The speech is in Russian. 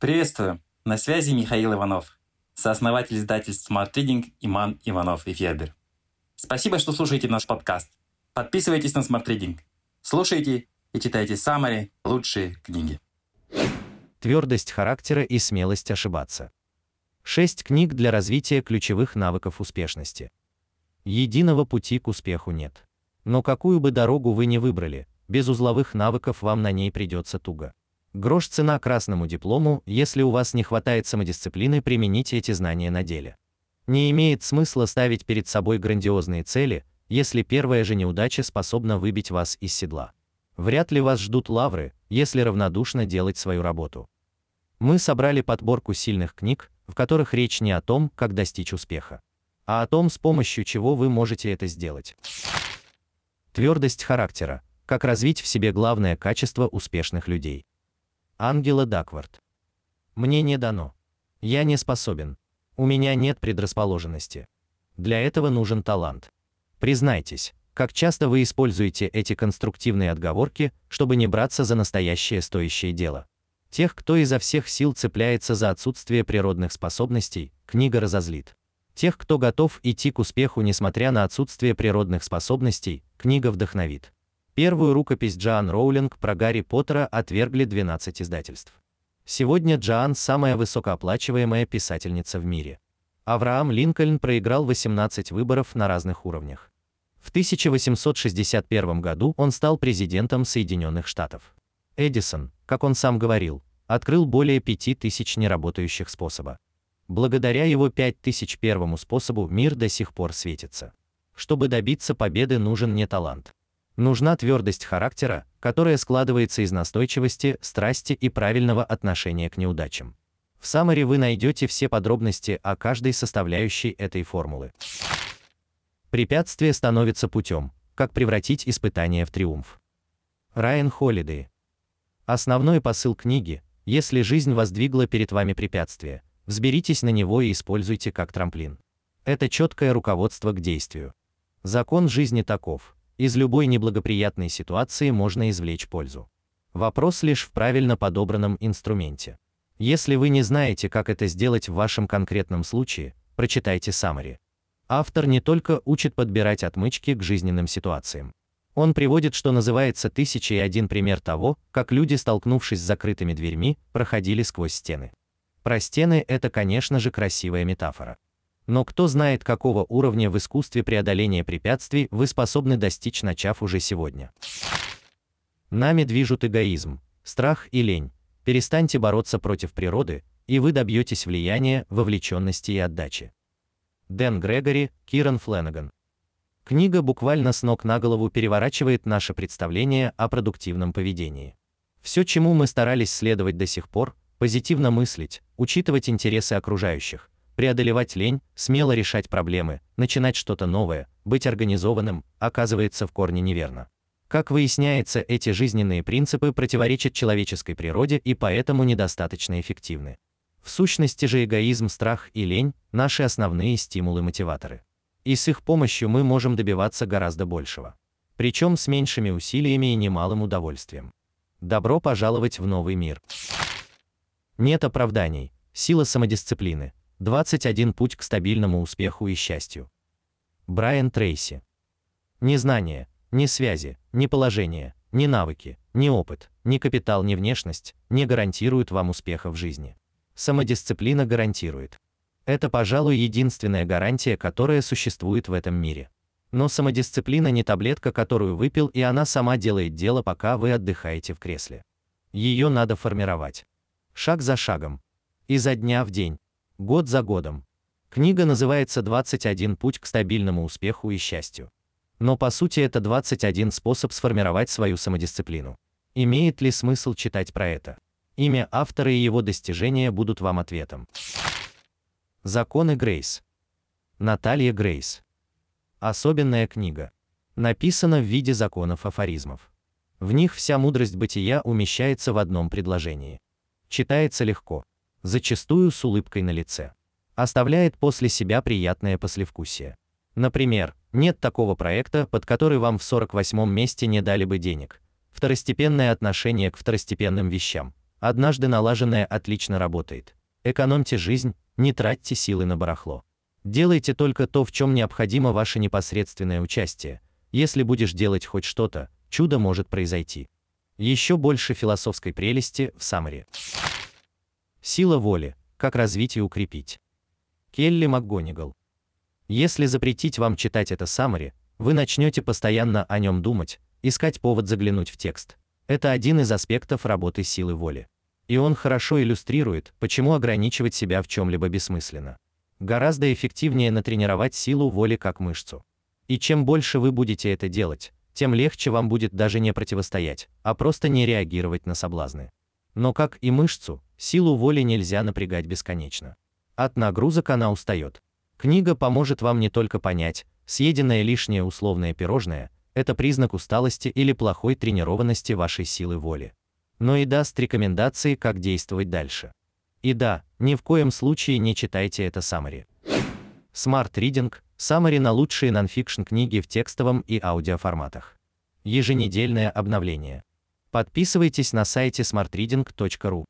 Приветствую! На связи Михаил Иванов, сооснователь издательств Smart Reading Иман Иванов и Федер. Спасибо, что слушаете наш подкаст. Подписывайтесь на Smart Reading. Слушайте и читайте самые лучшие книги. Твердость характера и смелость ошибаться. Шесть книг для развития ключевых навыков успешности. Единого пути к успеху нет. Но какую бы дорогу вы ни выбрали, без узловых навыков вам на ней придется туго. Грош цена красному диплому, если у вас не хватает самодисциплины применить эти знания на деле. Не имеет смысла ставить перед собой грандиозные цели, если первая же неудача способна выбить вас из седла. Вряд ли вас ждут лавры, если равнодушно делать свою работу. Мы собрали подборку сильных книг, в которых речь не о том, как достичь успеха, а о том, с помощью чего вы можете это сделать. Твердость характера. Как развить в себе главное качество успешных людей. Ангела Даквард. Мне не дано. Я не способен. У меня нет предрасположенности. Для этого нужен талант. Признайтесь, как часто вы используете эти конструктивные отговорки, чтобы не браться за настоящее стоящее дело. Тех, кто изо всех сил цепляется за отсутствие природных способностей, книга разозлит. Тех, кто готов идти к успеху несмотря на отсутствие природных способностей, книга вдохновит. Первую рукопись Джоан Роулинг про Гарри Поттера отвергли 12 издательств. Сегодня Джоан самая высокооплачиваемая писательница в мире. Авраам Линкольн проиграл 18 выборов на разных уровнях. В 1861 году он стал президентом Соединенных Штатов. Эдисон, как он сам говорил, открыл более 5000 неработающих способа. Благодаря его 5001 способу мир до сих пор светится. Чтобы добиться победы, нужен не талант, Нужна твердость характера, которая складывается из настойчивости, страсти и правильного отношения к неудачам. В Самаре вы найдете все подробности о каждой составляющей этой формулы. Препятствие становится путем, как превратить испытание в триумф. Райан Холидей. Основной посыл книги: если жизнь воздвигла перед вами препятствие, взберитесь на него и используйте как трамплин. Это четкое руководство к действию. Закон жизни таков: из любой неблагоприятной ситуации можно извлечь пользу. Вопрос лишь в правильно подобранном инструменте. Если вы не знаете, как это сделать в вашем конкретном случае, прочитайте Самари. Автор не только учит подбирать отмычки к жизненным ситуациям. Он приводит, что называется, тысяча и один пример того, как люди, столкнувшись с закрытыми дверьми, проходили сквозь стены. Про стены это, конечно же, красивая метафора. Но кто знает, какого уровня в искусстве преодоления препятствий вы способны достичь, начав уже сегодня. Нами движут эгоизм, страх и лень. Перестаньте бороться против природы, и вы добьетесь влияния, вовлеченности и отдачи. Дэн Грегори, Киран Фленаган. Книга буквально с ног на голову переворачивает наше представление о продуктивном поведении. Все, чему мы старались следовать до сих пор, позитивно мыслить, учитывать интересы окружающих, преодолевать лень, смело решать проблемы, начинать что-то новое, быть организованным, оказывается в корне неверно. Как выясняется, эти жизненные принципы противоречат человеческой природе и поэтому недостаточно эффективны. В сущности же эгоизм, страх и лень наши основные стимулы-мотиваторы. И с их помощью мы можем добиваться гораздо большего. Причем с меньшими усилиями и немалым удовольствием. Добро пожаловать в новый мир. Нет оправданий. Сила самодисциплины, 21 путь к стабильному успеху и счастью. Брайан Трейси. Ни знания, ни связи, ни положение, ни навыки, ни опыт, ни капитал, ни внешность не гарантируют вам успеха в жизни. Самодисциплина гарантирует. Это, пожалуй, единственная гарантия, которая существует в этом мире. Но самодисциплина не таблетка, которую выпил, и она сама делает дело, пока вы отдыхаете в кресле. Ее надо формировать. Шаг за шагом. Изо дня в день, Год за годом. Книга называется «21 путь к стабильному успеху и счастью». Но по сути это 21 способ сформировать свою самодисциплину. Имеет ли смысл читать про это? Имя автора и его достижения будут вам ответом. Законы Грейс. Наталья Грейс. Особенная книга. Написана в виде законов афоризмов. В них вся мудрость бытия умещается в одном предложении. Читается легко, зачастую с улыбкой на лице. Оставляет после себя приятное послевкусие. Например, нет такого проекта, под который вам в 48-м месте не дали бы денег. Второстепенное отношение к второстепенным вещам. Однажды налаженное отлично работает. Экономьте жизнь, не тратьте силы на барахло. Делайте только то, в чем необходимо ваше непосредственное участие. Если будешь делать хоть что-то, чудо может произойти. Еще больше философской прелести в Самаре. Сила воли. Как развить и укрепить. Келли МакГонигал. Если запретить вам читать это Самари, вы начнете постоянно о нем думать, искать повод заглянуть в текст. Это один из аспектов работы силы воли. И он хорошо иллюстрирует, почему ограничивать себя в чем-либо бессмысленно. Гораздо эффективнее натренировать силу воли как мышцу. И чем больше вы будете это делать, тем легче вам будет даже не противостоять, а просто не реагировать на соблазны. Но как и мышцу, силу воли нельзя напрягать бесконечно. От нагрузок она устает. Книга поможет вам не только понять, съеденное лишнее условное пирожное – это признак усталости или плохой тренированности вашей силы воли, но и даст рекомендации, как действовать дальше. И да, ни в коем случае не читайте это Summary. Smart Reading – Summary на лучшие нонфикшн книги в текстовом и аудиоформатах. Еженедельное обновление. Подписывайтесь на сайте smartreading.ru.